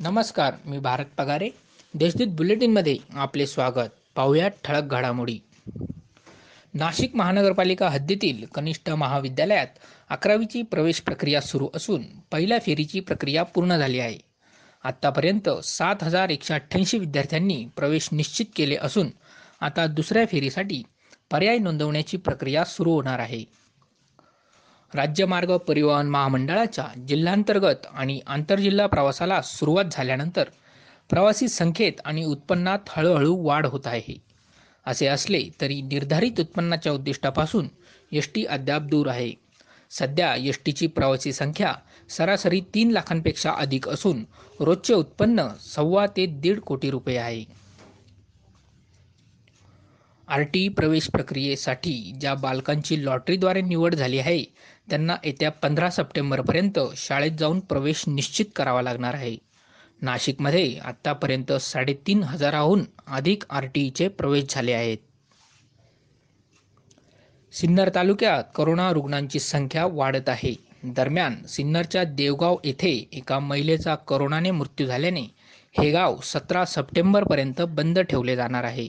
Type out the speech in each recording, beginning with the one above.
नमस्कार मी भारत पगारे. देशदूत बुलेटिनमध्ये आपले स्वागत. पाहूयात ठळक घडामोडी. नाशिक महानगरपालिका हद्दीतील कनिष्ठ महाविद्यालयात अकरावीची प्रवेश प्रक्रिया सुरू असून पहिल्या फेरीची प्रक्रिया पूर्ण झाली आहे. आत्तापर्यंत सात हजार एकशे अठ्ठ्याऐंशी विद्यार्थ्यांनी प्रवेश निश्चित केले असून आता दुसऱ्या फेरीसाठी पर्याय नोंदवण्याची प्रक्रिया सुरू होणार आहे. राज्यमार्ग परिवहन महामंडळाच्या जिल्हांतर्गत आणि आंतरजिल्हा प्रवासाला सुरुवात झाल्यानंतर प्रवासी संख्येत आणि उत्पन्नात हळूहळू वाढ होत आहे. असे असले तरी निर्धारित उत्पन्नाच्या उद्दिष्टापासून एस टी अद्याप दूर आहे. सध्या एस टीची प्रवासी संख्या सरासरी तीन लाखांपेक्षा अधिक असून रोजचे उत्पन्न सव्वा ते दीड कोटी रुपये आहे. आर टी प्रवेश प्रक्रियेसाठी ज्या बालकांची लॉटरीद्वारे निवड झाली आहे त्यांना येत्या पंधरा सप्टेंबरपर्यंत शाळेत जाऊन प्रवेश निश्चित करावा लागणार आहे. नाशिकमध्ये आत्तापर्यंत साडेतीन हजाराहून अधिक आर टी ईचे प्रवेश झाले आहेत. सिन्नर तालुक्यात करोना रुग्णांची संख्या वाढत आहे. दरम्यान सिन्नरच्या देवगाव येथे एका महिलेचा करोनाने मृत्यू झाल्याने हे गाव सतरा सप्टेंबरपर्यंत बंद ठेवले जाणार आहे.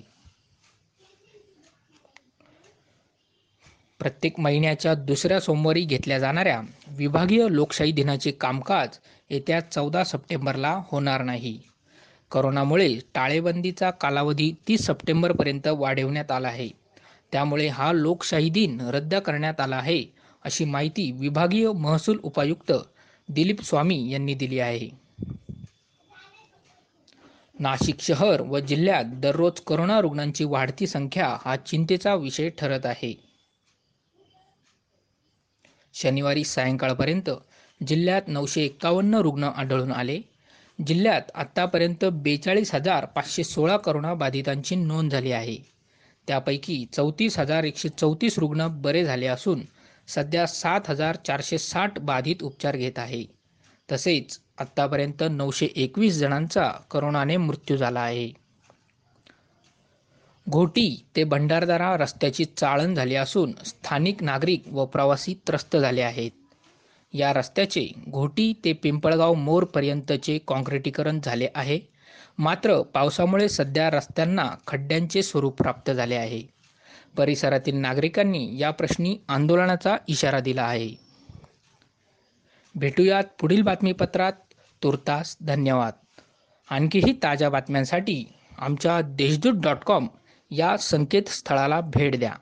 प्रत्येक महिन्याच्या दुसऱ्या सोमवारी घेतल्या जाणाऱ्या विभागीय लोकशाही दिनाचे कामकाज येत्या चौदा सप्टेंबरला होणार नाही. करोनामुळे टाळेबंदीचा कालावधी तीस सप्टेंबरपर्यंत वाढवण्यात आला आहे. त्यामुळे हा लोकशाही दिन रद्द करण्यात आला आहे अशी माहिती विभागीय महसूल उपायुक्त दिलीप स्वामी यांनी दिली आहे. नाशिक शहर व जिल्ह्यात दररोज करोना रुग्णांची वाढती संख्या हा चिंतेचा विषय ठरत आहे. शनिवारी सायंकाळपर्यंत जिल्ह्यात नऊशे एक्कावन्न रुग्ण आढळून आले. जिल्ह्यात आत्तापर्यंत बेचाळीस हजार पाचशे सोळा करोनाबाधितांची नोंद झाली आहे. त्यापैकी चौतीस हजार एकशे चौतीस रुग्ण बरे झाले असून सध्या सात हजार चारशे साठ बाधित उपचार घेत आहे. तसेच आत्तापर्यंत नऊशे एकवीस जणांचा करोनाने मृत्यू झाला आहे. घोटी ते भंडारदारा रस्त्याची चाळण झाली असून स्थानिक नागरिक व प्रवासी त्रस्त झाले आहेत. या रस्त्याचे घोटी ते पिंपळगाव मोरपर्यंतचे काँक्रिटीकरण झाले आहे. मात्र पावसामुळे सध्या रस्त्यांना खड्ड्यांचे स्वरूप प्राप्त झाले आहे. परिसरातील नागरिकांनी या प्रश्नी आंदोलनाचा इशारा दिला आहे. भेटूयात पुढील बातमीपत्रात. तुर्तास धन्यवाद. आणखीही ताज्या बातम्यांसाठी आमच्या देशदूत डॉट कॉम या संकेतस्थळाला भेट द्या.